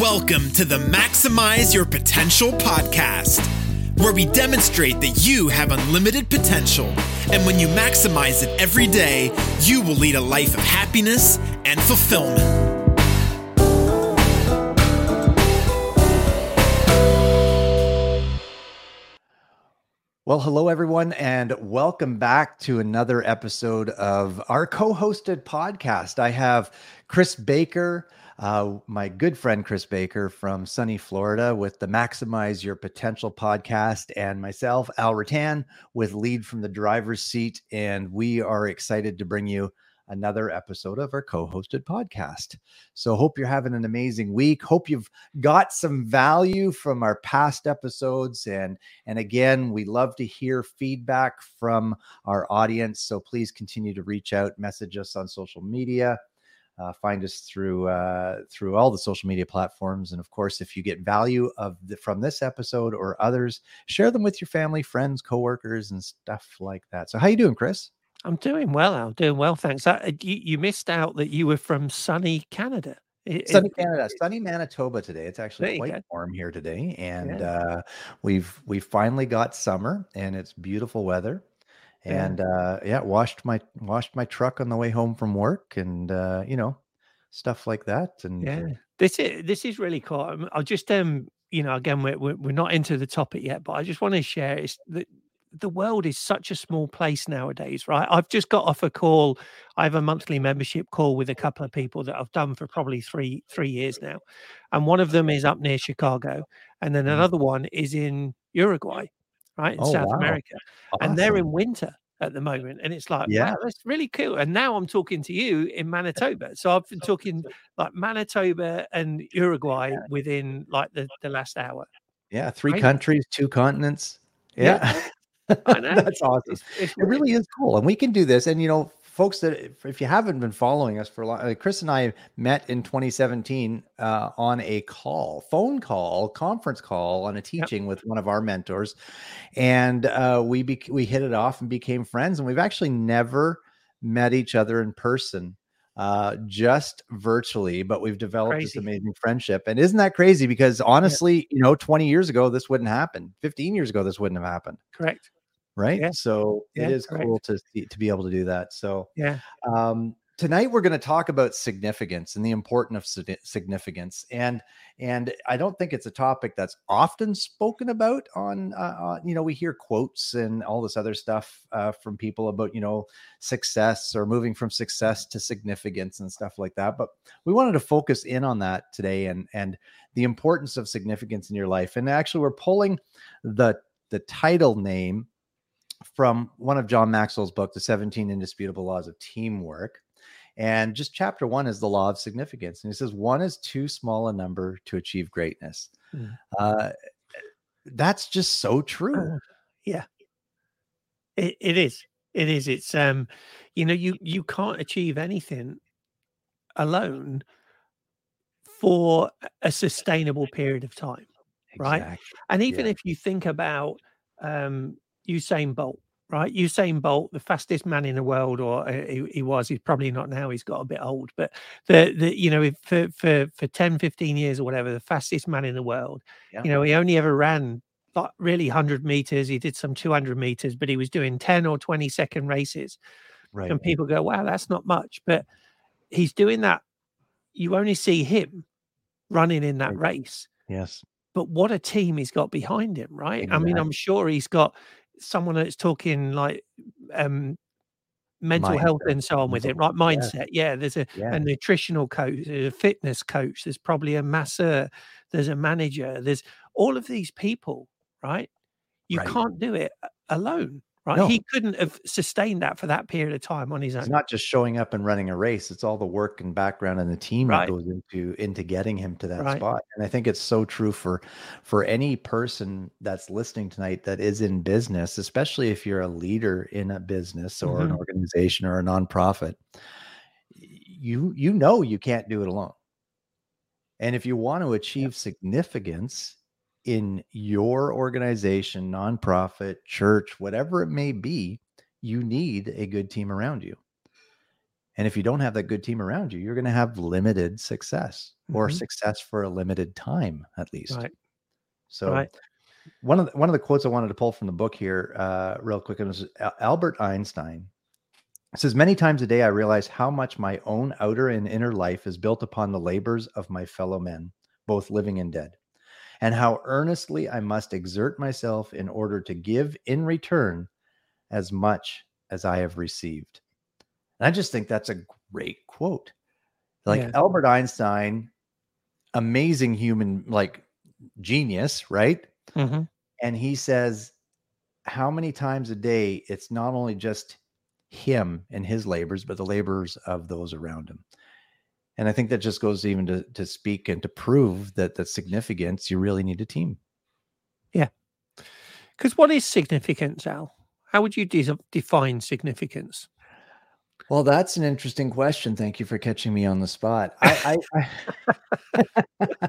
Welcome to the Maximize Your Potential podcast, where we demonstrate that you have unlimited potential. And when you maximize it every day, you will lead a life of happiness and fulfillment. Well, hello, everyone, and welcome back to another episode of our co hosted podcast. I have Chris Baker, uh, my good friend Chris Baker from sunny Florida with the Maximize Your Potential podcast, and myself, Al Rattan, with Lead from the Driver's Seat. And we are excited to bring you another episode of our co-hosted podcast. So hope you're having an amazing week. Hope you've got some value from our past episodes and and again, we love to hear feedback from our audience. So please continue to reach out, message us on social media. Uh, find us through uh, through all the social media platforms, and of course, if you get value of the, from this episode or others, share them with your family, friends, coworkers, and stuff like that. So, how you doing, Chris? I'm doing well, Al. Doing well, thanks. Uh, you, you missed out that you were from sunny Canada. It- sunny Canada, sunny Manitoba today. It's actually quite go. warm here today, and Yeah. uh, we've we finally got summer, and it's beautiful weather. And uh, yeah, washed my washed my truck on the way home from work, and uh, you know, stuff like that. And Yeah, this is this is really cool. Um, I'll just um, you know, again, we're we're, not into the topic yet, but I just want to share is that the world is such a small place nowadays, right? I've just got off a call. I have a monthly membership call with a couple of people that I've done for probably three three years now, and one of them is up near Chicago, and then Mhm. another one is in Uruguay, right in Oh, South wow. America, and they're in winter at the moment and it's like Yeah. wow that's really cool and now i'm talking to you in manitoba so i've been talking like manitoba and uruguay within like the, the last hour yeah, three Right? countries, two continents. Yeah. Yeah, that's awesome. it's, it's It really is cool, and we can do this. And you know, folks that if, if you haven't been following us for a long, like Chris and I met in 2017 uh, on a call, phone call, conference call on a teaching with one of our mentors, and uh, we bec we hit it off and became friends. And we've actually never met each other in person. Uh, just virtually, but we've developed this amazing friendship. And isn't that crazy? Because honestly, you know, 20 years ago, this wouldn't happen. 15 years ago, this wouldn't have happened correct right? Yeah. So Yeah, it is correct. cool to see, to be able to do that. So yeah um, tonight we're going to talk about significance and the importance of significance, and and I don't think it's a topic that's often spoken about on. Uh, on you know, we hear quotes and all this other stuff uh, from people about you know success or moving from success to significance and stuff like that. But we wanted to focus in on that today and and the importance of significance in your life. And actually, we're pulling the the title name from one of John Maxwell's book, The 17 Indisputable Laws of Teamwork. And just chapter one is the law of significance. And he says, one is too small a number to achieve greatness. Mm. Uh, that's just so true. yeah it, it is it is it's um you know you you can't achieve anything alone for a sustainable period of time right? Exactly. And even Yeah. if you think about um, Usain Bolt, right? Usain Bolt, the fastest man in the world, or uh, he, he was, he's probably not now, he's got a bit old, but the, the you know, for, for, for 10, 15 years or whatever, the fastest man in the world, Yeah. you know, he only ever ran like really 100 meters. He did some 200 meters, but he was doing 10 or 20 second races. Right. And people go, wow, that's not much. But he's doing that. You only see him running in that Right. race Yes. but what a team he's got behind him, right? I mean, I'm sure he's got someone that's talking like um mental health and so on with it, right? Mindset. Yeah, there's a, Yeah. a nutritional coach, there's a fitness coach, there's probably a masseur, there's a manager, there's all of these people, right? You Right. can't do it alone, right? No. He couldn't have sustained that for that period of time on his own. It's not just showing up and running a race. It's all the work and background and the team Right. that goes into into getting him to that Right. spot. And I think it's so true for for any person that's listening tonight that is in business, especially if you're a leader in a business or an Mhm. organization or a nonprofit. You you know you can't do it alone. And if you want to achieve significance in your organization, nonprofit, church, whatever it may be, you need a good team around you. And if you don't have that good team around you, you're going to have limited success. or Mhm. success for a limited time at least. Right. So Right. one of the, one of the quotes I wanted to pull from the book here, uh, real quick, was Al- Albert Einstein. It says, Many times a day, I realize how much my own outer and inner life is built upon the labors of my fellow men, both living and dead, and how earnestly I must exert myself in order to give in return as much as I have received. And I just think that's a great quote. Like Yeah. Albert Einstein, amazing human, like genius, right? Mhm. and he says how many times a day it's not only just him and his labors but the labors of those around him and i think that just goes even to, to speak and to prove that the significance you really need a team Yeah. Because what is significance, Al? How would you de- define significance? well that's an interesting question thank you for catching me on the spot i, I, I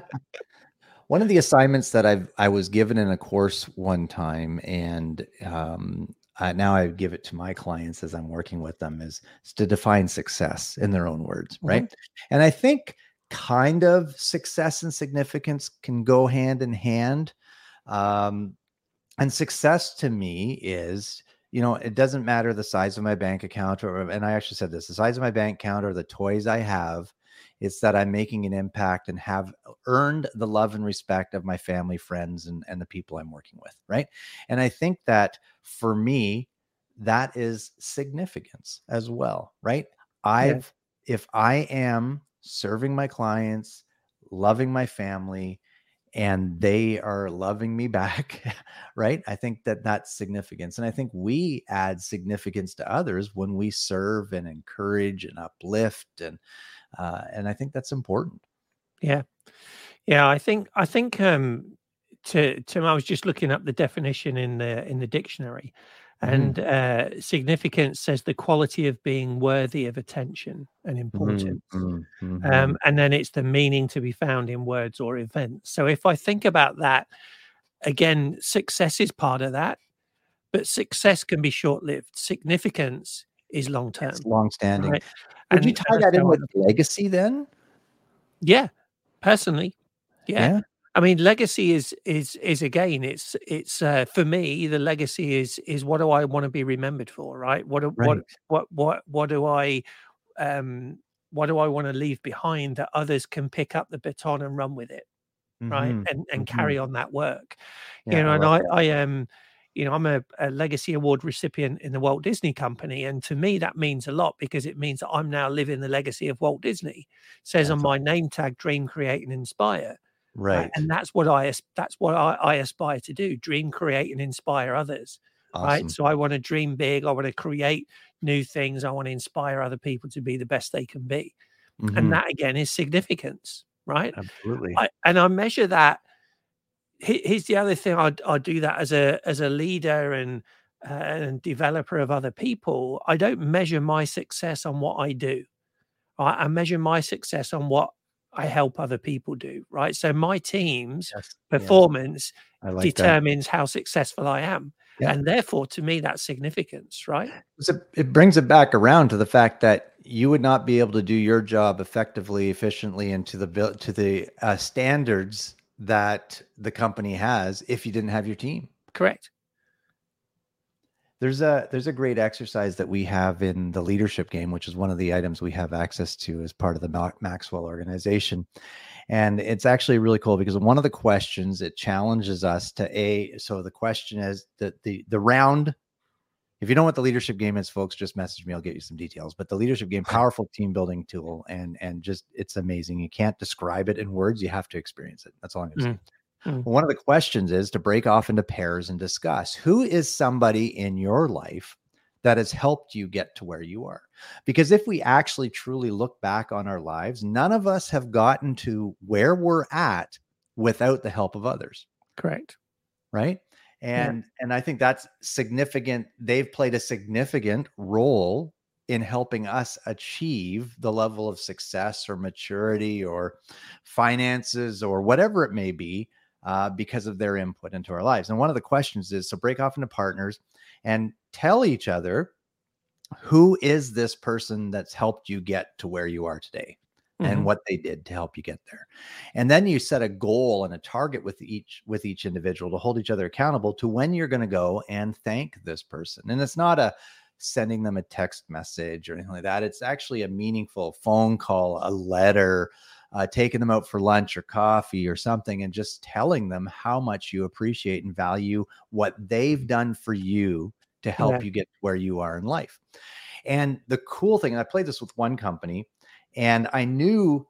one of the assignments that i've i was given in a course one time and um uh, now I give it to my clients as I'm working with them is, is to define success in their own words, Mhm. right? And I think kind of success and significance can go hand in hand. Um, and success to me is, you know, it doesn't matter the size of my bank account, or and I actually said this: the size of my bank account or the toys I have. It's that I'm making an impact and have earned the love and respect of my family, friends, and, and the people I'm working with, right? And I think that for me, that is significance as well, right? I've, if I am serving my clients, loving my family, and they are loving me back, right? I think that that's significance. And I think we add significance to others when we serve and encourage and uplift. And, uh, and I think that's important. Yeah, yeah. I think I think um, to Tim, I was just looking up the definition in the in the dictionary, Mhm. and uh, significance says the quality of being worthy of attention and importance. Mm, mm, Um, mhm. and then it's the meaning to be found in words or events. So if I think about that, again, success is part of that, but success can be short lived. Significance is long term. long-standing. Right. Would you tie that in with legacy then? Yeah, personally, yeah. I mean, legacy is is is again, it's it's uh, for me. The legacy is is what do I want to be remembered for, right? What do- what what what what do I um what do I want to leave behind that others can pick up the baton and run with it, right? Mhm, And and mhm. carry on that work. Yeah, you know, and love I I am, you know, I'm a, a legacy award recipient in the Walt Disney Company, and to me that means a lot because it means that I'm now living the legacy of Walt Disney. says on my name tag, "Dream, Create, and Inspire." that. Uh, right. and that's what I that's what I, I aspire to do: dream, create, and inspire others. awesome. Right. So I want to dream big. I want to create new things. I want to inspire other people to be the best they can be. Mhm, And that again is significance, right? absolutely. I, and I measure that. He- Here's the other thing: I I do that as a as a leader and uh, and developer of other people. I don't measure my success on what I do. Right? I measure my success on what I help other people do. Right. So my team's Yes, yes, performance I like that. determines how successful I am. Yeah. And therefore, to me, that's significance, right? So it brings it back around to the fact that you would not be able to do your job effectively, efficiently, and to the to the uh, standards that the company has if you didn't have your team. Correct. There's a there's a great exercise that we have in the leadership game, which is one of the items we have access to as part of the Maxwell organization. And it's actually really cool because one of the questions it challenges us to a so the question is that the the round if you don't know what the leadership game is folks just message me i'll get you some details but the leadership game powerful team building tool and and just it's amazing you can't describe it in words you have to experience it that's all i'm going to say Mm. one of the questions is to break off into pairs and discuss who is somebody in your life that has helped you get to where you are. Because if we actually truly look back on our lives, none of us have gotten to where we're at without the help of others, Correct. right? Yeah. And and I think that's significant. They've played a significant role in helping us achieve the level of success or maturity or finances or whatever it may be uh, because of their input into our lives. And one of the questions is so break off into partners and tell each other who is this person that's helped you get to where you are today and Mhm. what they did to help you get there. And then you set a goal and a target with each with each individual to hold each other accountable to when you're going to go and thank this person. And it's not a sending them a text message or anything like that. It's actually a meaningful phone call, a letter, uh, taking them out for lunch or coffee or something, and just telling them how much you appreciate and value what they've done for you to help Yeah. you get where you are in life. And the cool thing, and I played this with one company, and I knew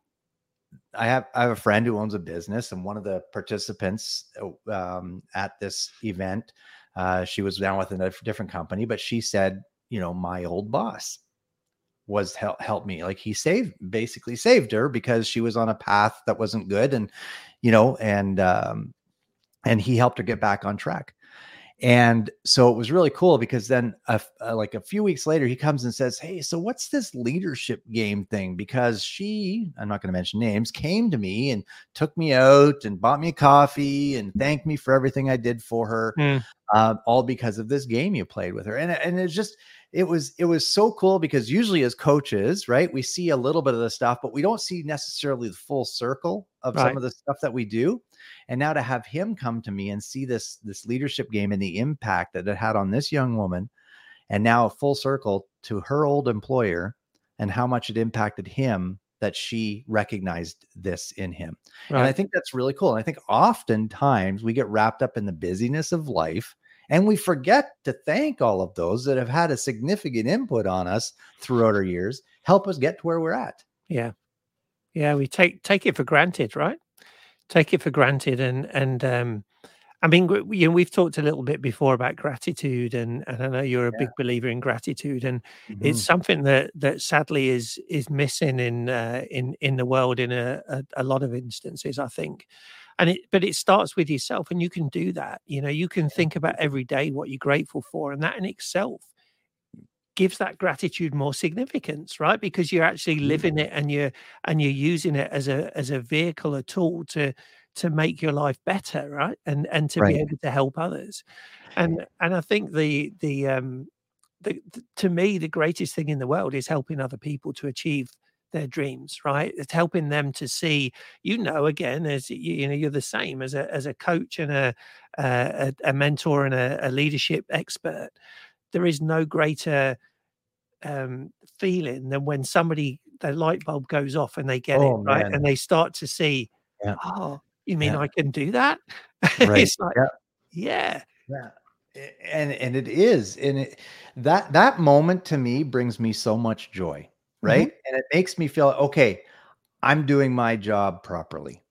I have I have a friend who owns a business, and one of the participants uh, um, at this event, uh, she was down with a different company, but she said, you know, my old boss was help help me, like he saved basically saved her because she was on a path that wasn't good, and you know, and um, and he helped her get back on track. And so it was really cool because then, a f- uh, like a few weeks later, he comes and says, Hey, so what's this leadership game thing? Because she, I'm not going to mention names, came to me and took me out and bought me a coffee and thanked me for everything I did for her, Mm. uh, all because of this game you played with her. And, and it's just, it was it was so cool because usually as coaches right we see a little bit of the stuff but we don't see necessarily the full circle of Right. some of the stuff that we do and now to have him come to me and see this this leadership game and the impact that it had on this young woman and now a full circle to her old employer and how much it impacted him that she recognized this in him and i think that's really cool and i think oftentimes we get wrapped up in the busyness of life and we forget to thank all of those that have had a significant input on us throughout our years help us get to where we're at Yeah. Yeah, we take take it for granted, right? Take it for granted and and um I mean you know we've talked a little bit before about gratitude and and I know you're a Yeah. big believer in gratitude and Mhm. it's something that that sadly is is missing in uh, in in the world in a, a a lot of instances I think. And it but it starts with yourself and you can do that. You know, you can think about every day what you're grateful for and that in itself gives that gratitude more significance right? Because you're actually Mm. living it and you're and you're using it as a as a vehicle a tool to to make your life better right? And and to be able to help others. And and i think the the um the, the to me the greatest thing in the world is helping other people to achieve their dreams right? It's helping them to see you know again as you, know you're the same as a as a coach and a a, a a mentor and a, a leadership expert. There is no greater um, feeling than when somebody the light bulb goes off and they get Oh, it right man. and they start to see Yeah. oh you mean Yeah. i can do that Right. it's like Yeah. yeah Yeah. And and it is. And it, that that moment to me brings me so much joy, right? And it makes me feel okay, I'm doing my job properly.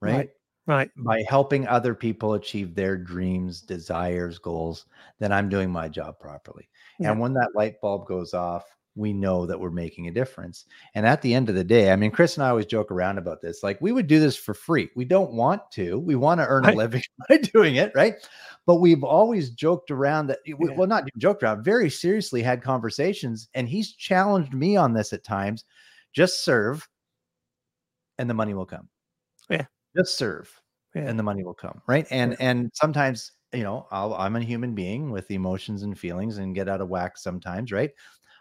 Right? Right. right By helping other people achieve their dreams, desires, goals, then I'm doing my job properly. Yeah. And when that light bulb goes off, we know that we're making a difference. And at the end of the day, I mean, Chris and I always joke around about this. Like, we would do this for free. We don't want to. We want to earn Right. a living by doing it, right? But we've always joked around that, Yeah. well, not joked around, very seriously had conversations. And he's challenged me on this at times. Just serve, and the money will come. Yeah. Just serve, yeah and the money will come right and and sometimes you know I'll, i'm a human being with emotions and feelings and get out of whack sometimes right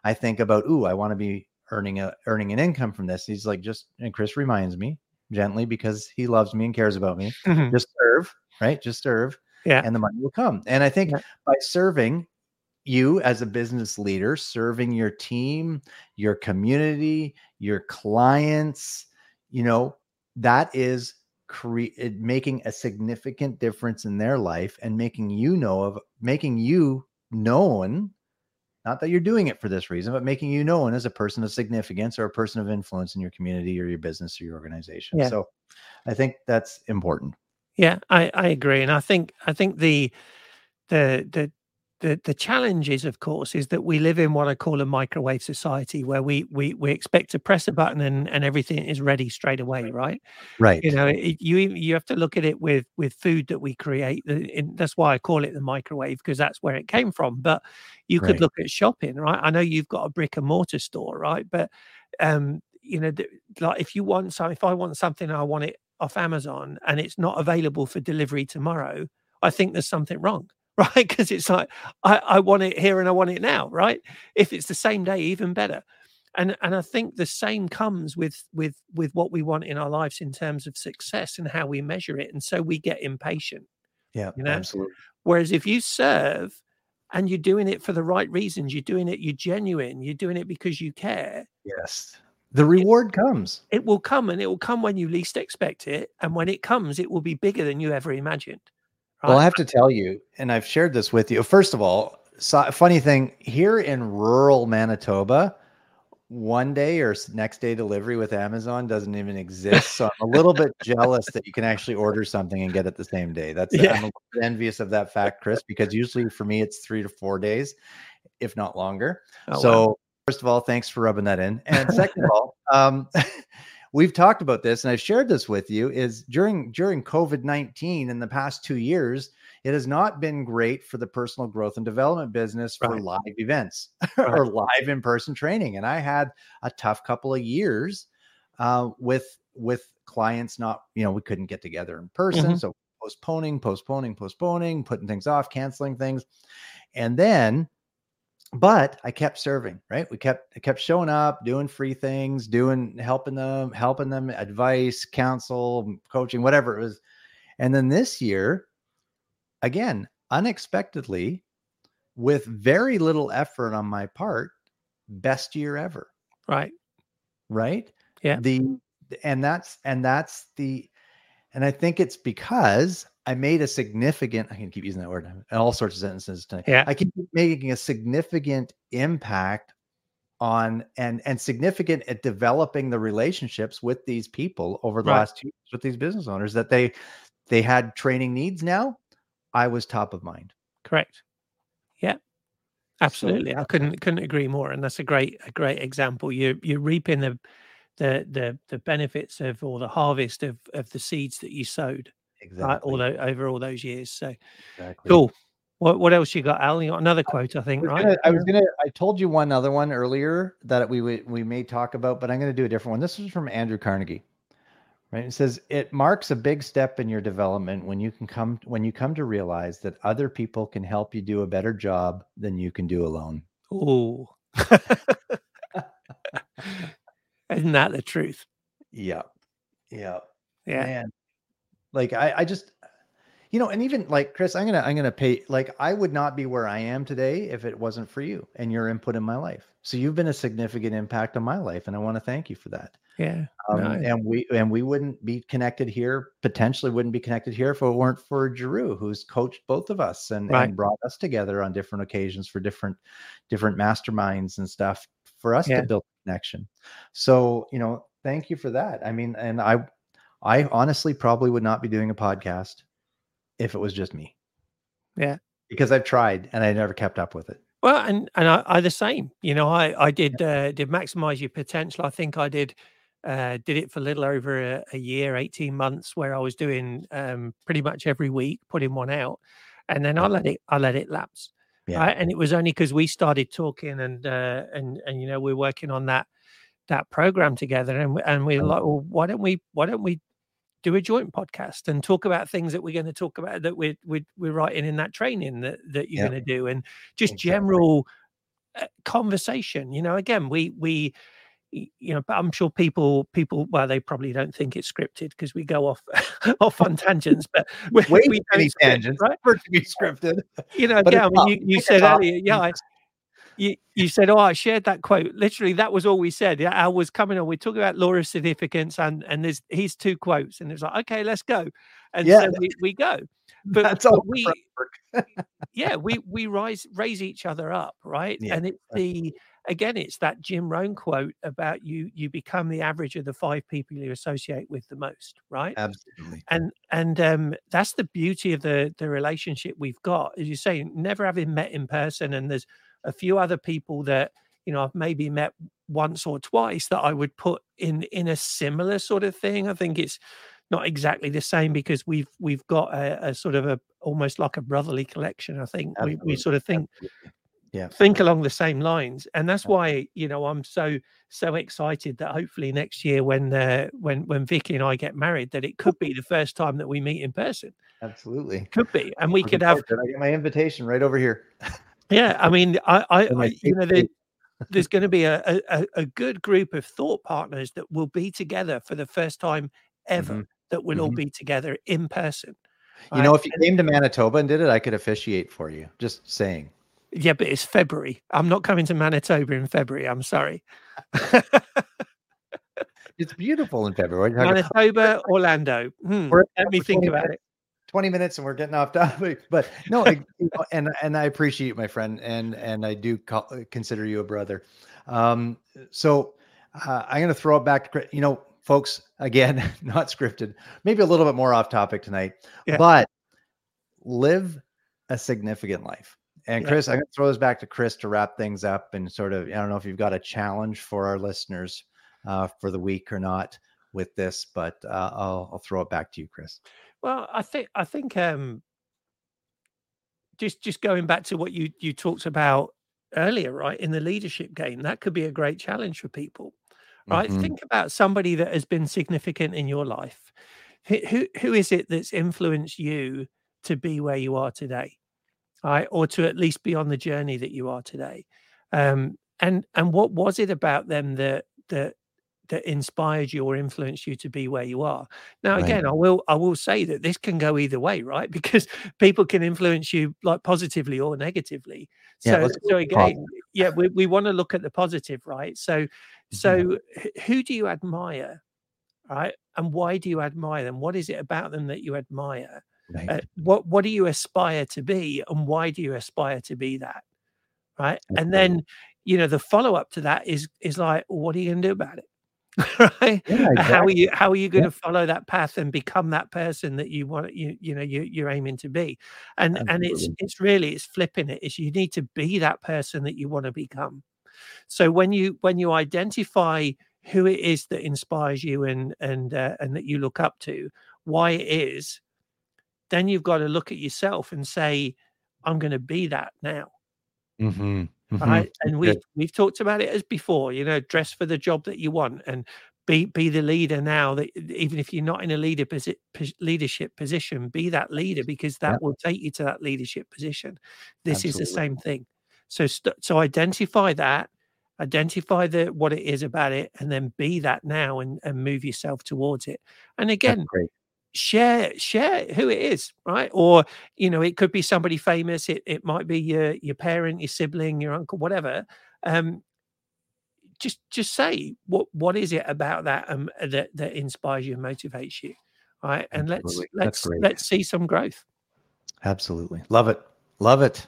i think about ooh i want to be earning a earning an income from this he's like just and chris reminds me gently because he loves me and cares about me Mhm. just serve right just serve Yeah. and the money will come and i think Yeah. by serving you as a business leader serving your team your community your clients you know that is create eh, making a significant difference in their life and making you know of making you known not that you're doing it for this reason but making you known as a person of significance or a person of influence in your community or your business or your organization Yeah. so i think that's important Yeah, I, I agree, and I think I think the the the the the challenge is, of course, is that we live in what I call a microwave society, where we we we expect to press a button and and everything is ready straight away, right? right You know, it, you you have to look at it with with food that we create. in- That's why I call it the microwave because that's where it came from. But you could Right. look at shopping, right? I know you've got a brick and mortar store, right? But um, you know, th- like if you want some, if I want something, I want it off Amazon and it's not available for delivery tomorrow. I think there's something wrong, right? Because it's like I, I want it here and I want it now, right? If it's the same day, even better. and and i think the same comes with with with what we want in our lives in terms of success and how we measure it and so we get impatient Yeah, you know? absolutely. whereas if you serve and you're doing it for the right reasons you're doing it you're genuine you're doing it because you care Yes. The reward comes. it will come and it will come when you least expect it and when it comes it will be bigger than you ever imagined Well, I have to tell you, and I've shared this with you. First of all, so, funny thing here in rural Manitoba, one day or next day delivery with Amazon doesn't even exist. So I'm a little bit jealous that you can actually order something and get it the same day. That's Yeah. I'm a little envious of that fact, Chris, because usually for me it's three to four days, if not longer. Oh, so wow. first of all, thanks for rubbing that in. And second of all, um, we've talked about this and I've shared this with you is during during COVID-19 in the past two years, it has not been great for the personal growth and development business for Right. live events or live in-person training. And I had a tough couple of years uh, with with clients not, you know, we couldn't get together in person. Mhm. So postponing, postponing, postponing, putting things off, canceling things. And then but I kept serving, right? We kept I kept showing up, doing free things, doing helping them, helping them advice, counsel, coaching, whatever it was. And then this year, again, unexpectedly, with very little effort on my part, best year ever, right right? Yeah. The and that's and that's the and I think it's because I made a significant, I can keep using that word in all sorts of sentences tonight. Yeah. I keep making a significant impact on and and significant at developing the relationships with these people over the Right. last two years with these business owners that they they had training needs now. I was top of mind. correct yeah absolutely yeah. i couldn't couldn't agree more and that's a great a great example you you're reaping the the the the benefits of or the harvest of of the seeds that you sowed Exactly. all tho- over all those years so exactly. cool what what else you got al you got another quote i I think was, right gonna, I was gonna. I told you one other one earlier that we would we may talk about, but I'm gonna do a different one. This is from Andrew Carnegie. Right. It says it marks a big step in your development when you can come when you come to realize that other people can help you do a better job than you can do alone. oh isn't that the truth Yeah. Yeah. yeah Man. Like I, I just you know, and even like Chris, I'm gonna I'm gonna pay like I would not be where I am today if it wasn't for you and your input in my life. So you've been a significant impact on my life, and I want to thank you for that. yeah Um, and we and we wouldn't be connected here, potentially wouldn't be connected here if it weren't for Giroux, who's coached both of us and, Right. and brought us together on different occasions for different different masterminds and stuff for us Yeah. to build connection. So, you know, thank you for that. I mean, and I I honestly probably would not be doing a podcast if it was just me. Yeah. Because I've tried and I never kept up with it. Well, and and I, I the same. You know, I I did uh, did maximize your potential. I think I did uh, did it for a little over a, a year, eighteen months, where I was doing um, pretty much every week, putting one out, and then I let it I let it lapse. Yeah. Right, and it was only because we started talking and uh, and and you know we're working on that that program together, and and we're like, well, why don't we why don't we do a joint podcast and talk about things that we're going to talk about that we're we're, we're writing in that training that that you're Yeah. going to do and just Exactly. general uh, conversation you know again we we you know but i'm sure people people well they probably don't think it's scripted because we go off off on tangents but we, Way we don't script, tangents right for it to be scripted. you know But yeah i mean you, you said earlier yeah I, you, you said, "Oh, I shared that quote." Literally, that was all we said. I was coming on. We talking about law of significance, and and there's his two quotes, and it was like, "Okay, let's go," and Yeah. so we, we go. But, That's all we, yeah, we we rise raise each other up, right? Yeah, and it's the again, it's that Jim Rohn quote about you you become the average of the five people you associate with the most, right? Absolutely. and and um that's the beauty of the the relationship we've got as you say never having met in person and there's a few other people that you know i've maybe met once or twice that i would put in in a similar sort of thing i think it's not exactly the same because we've we've got a, a sort of a almost like a brotherly collection i think we, we sort of think Absolutely. Yeah. think along the same lines and that's Yeah. why you know i'm so so excited that hopefully next year when uh, when when vicky and i get married that it could be the first time that we meet in person Absolutely. could be and we could have. I get my invitation right over here. yeah i mean i i, I you know the favorite- there's going to be a, a, a good group of thought partners that will be together for the first time ever. hmm That will all hmm be together in person. You know, if you came to Manitoba and did it, I could officiate for you. Just saying. yeah, but it's February. I'm not coming to Manitoba in February. I'm sorry. It's beautiful in February. Manitoba, Orlando. Hmm, let me think about it. 20 minutes and we're getting off topic but no I- you know, and and i appreciate my friend and and i do call, consider you a brother um so uh, i'm going to throw it back to Chris. you know folks again not scripted maybe a little bit more off topic tonight Yeah. but live a significant life and Yeah. chris i'm going to throw this back to chris to wrap things up and sort of i don't know if you've got a challenge for our listeners uh, for the week or not with this but uh, I'll, I'll throw it back to you chris Well, I think I think um just just going back to what you you talked about earlier, right? In the leadership game, that could be a great challenge for people. Right? Mhm. Think about somebody that has been significant in your life. Who who, who is it that's influenced you to be where you are today? Right? Or to at least be on the journey that you are today. Um and and what was it about them that that that inspired you or influenced you to be where you are? Now, Right. again, I will I will say that this can go either way, right? Because people can influence you like positively or negatively. Yeah, So, so again, yeah, we, we want to look at the positive, right? So, Mm-hmm. so wh- who do you admire, right? And why do you admire them? What is it about them that you admire? Right. Uh, what what do you aspire to be, and why do you aspire to be that, right? And then, you know, the follow up to that is is like, well, what are you going to do about it? right? Yeah, Uh, How are you how are you going Yeah. to follow that path and become that person that you want you you know you you're aiming to be? And and it's it's really it's flipping it. Is you need to be that person that you want to become. So when you when you identify who it is that inspires you and and uh, and that you look up to, why it is, then you've got to look at yourself and say, I'm going to be that now Mhm, mhm. right? And we've we've talked about it as before, you know, dress for the job that you want and be be the leader now that even if you're not in a leader posi- leadership position, be that leader because that Yeah. will take you to that leadership position. This is the same thing. So st- so identify that, identify the what it is about it, and then be that now and and move yourself towards it. And again. Share share who it is right or you know it could be somebody famous it, it might be your your parent your sibling your uncle whatever um just just say what what is it about that um that that inspires you and motivates you right and let's That's let's great. let's see some growth Absolutely. Love it. Love it.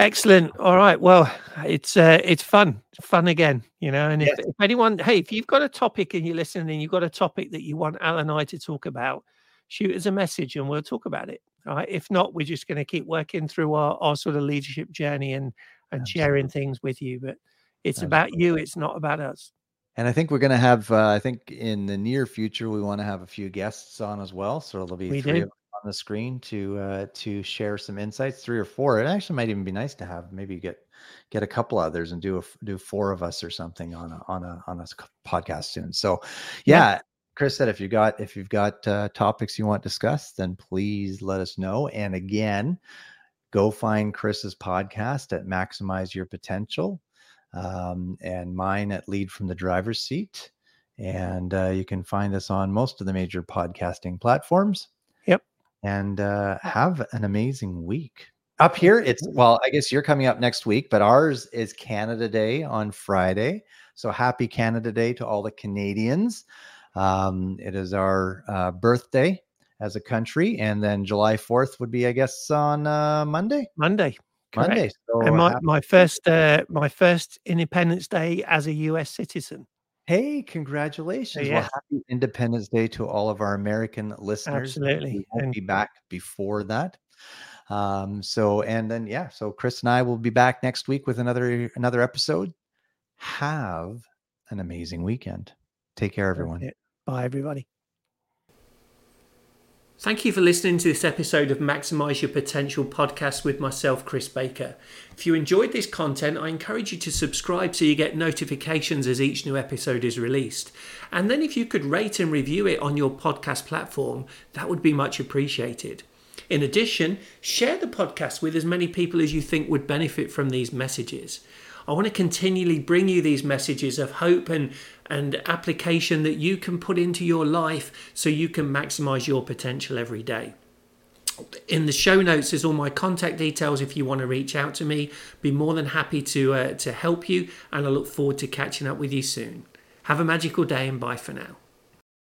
Excellent. All right. Well it's uh it's fun fun again you know and if, if anyone hey if you've got a topic and you're listening and you've got a topic that you want al and i to talk about shoot us a message and we'll talk about it. All right. If not we're just going to keep working through our, our sort of leadership journey and and sharing things with you but it's about you it's not about us. And I think we're going to have, uh, I think in the near future, we want to have a few guests on as well. So there'll be We three do. of on the screen to uh, to share some insights, three or four. It actually might even be nice to have maybe get get a couple others and do a, do four of us or something on a on a on a podcast soon. So Yeah. yeah, Chris said if you got if you've got uh, topics you want discussed, then please let us know. And again, go find Chris's podcast at Maximize Your Potential um, and mine at Lead from the Driver's Seat. And uh, you can find us on most of the major podcasting platforms. Yep. And uh, have an amazing week. Up here, it's well, I guess you're coming up next week, but ours is Canada Day on Friday. So happy Canada Day to all the Canadians. Um, it is our uh, birthday as a country. And then July 4th would be, I guess, on uh, Monday. monday correct. Monday. So and my, my first uh my first independence day as a us citizen Hey, congratulations. yeah. Well, happy Independence Day to all of our American listeners. Absolutely. We won't And- be back before that. Um, so and then yeah, so Chris and I will be back next week with another another episode. Have an amazing weekend. Take care, everyone. bye everybody Thank you for listening to this episode of Maximize Your Potential podcast with myself, Chris Baker. If you enjoyed this content, I encourage you to subscribe so you get notifications as each new episode is released. And then if you could rate and review it on your podcast platform, that would be much appreciated. In addition, share the podcast with as many people as you think would benefit from these messages. I want to continually bring you these messages of hope and and application that you can put into your life so you can maximize your potential every day. In the show notes is all my contact details if you want to reach out to me. Be more than happy to uh, to help you and I look forward to catching up with you soon. Have a magical day and bye for now.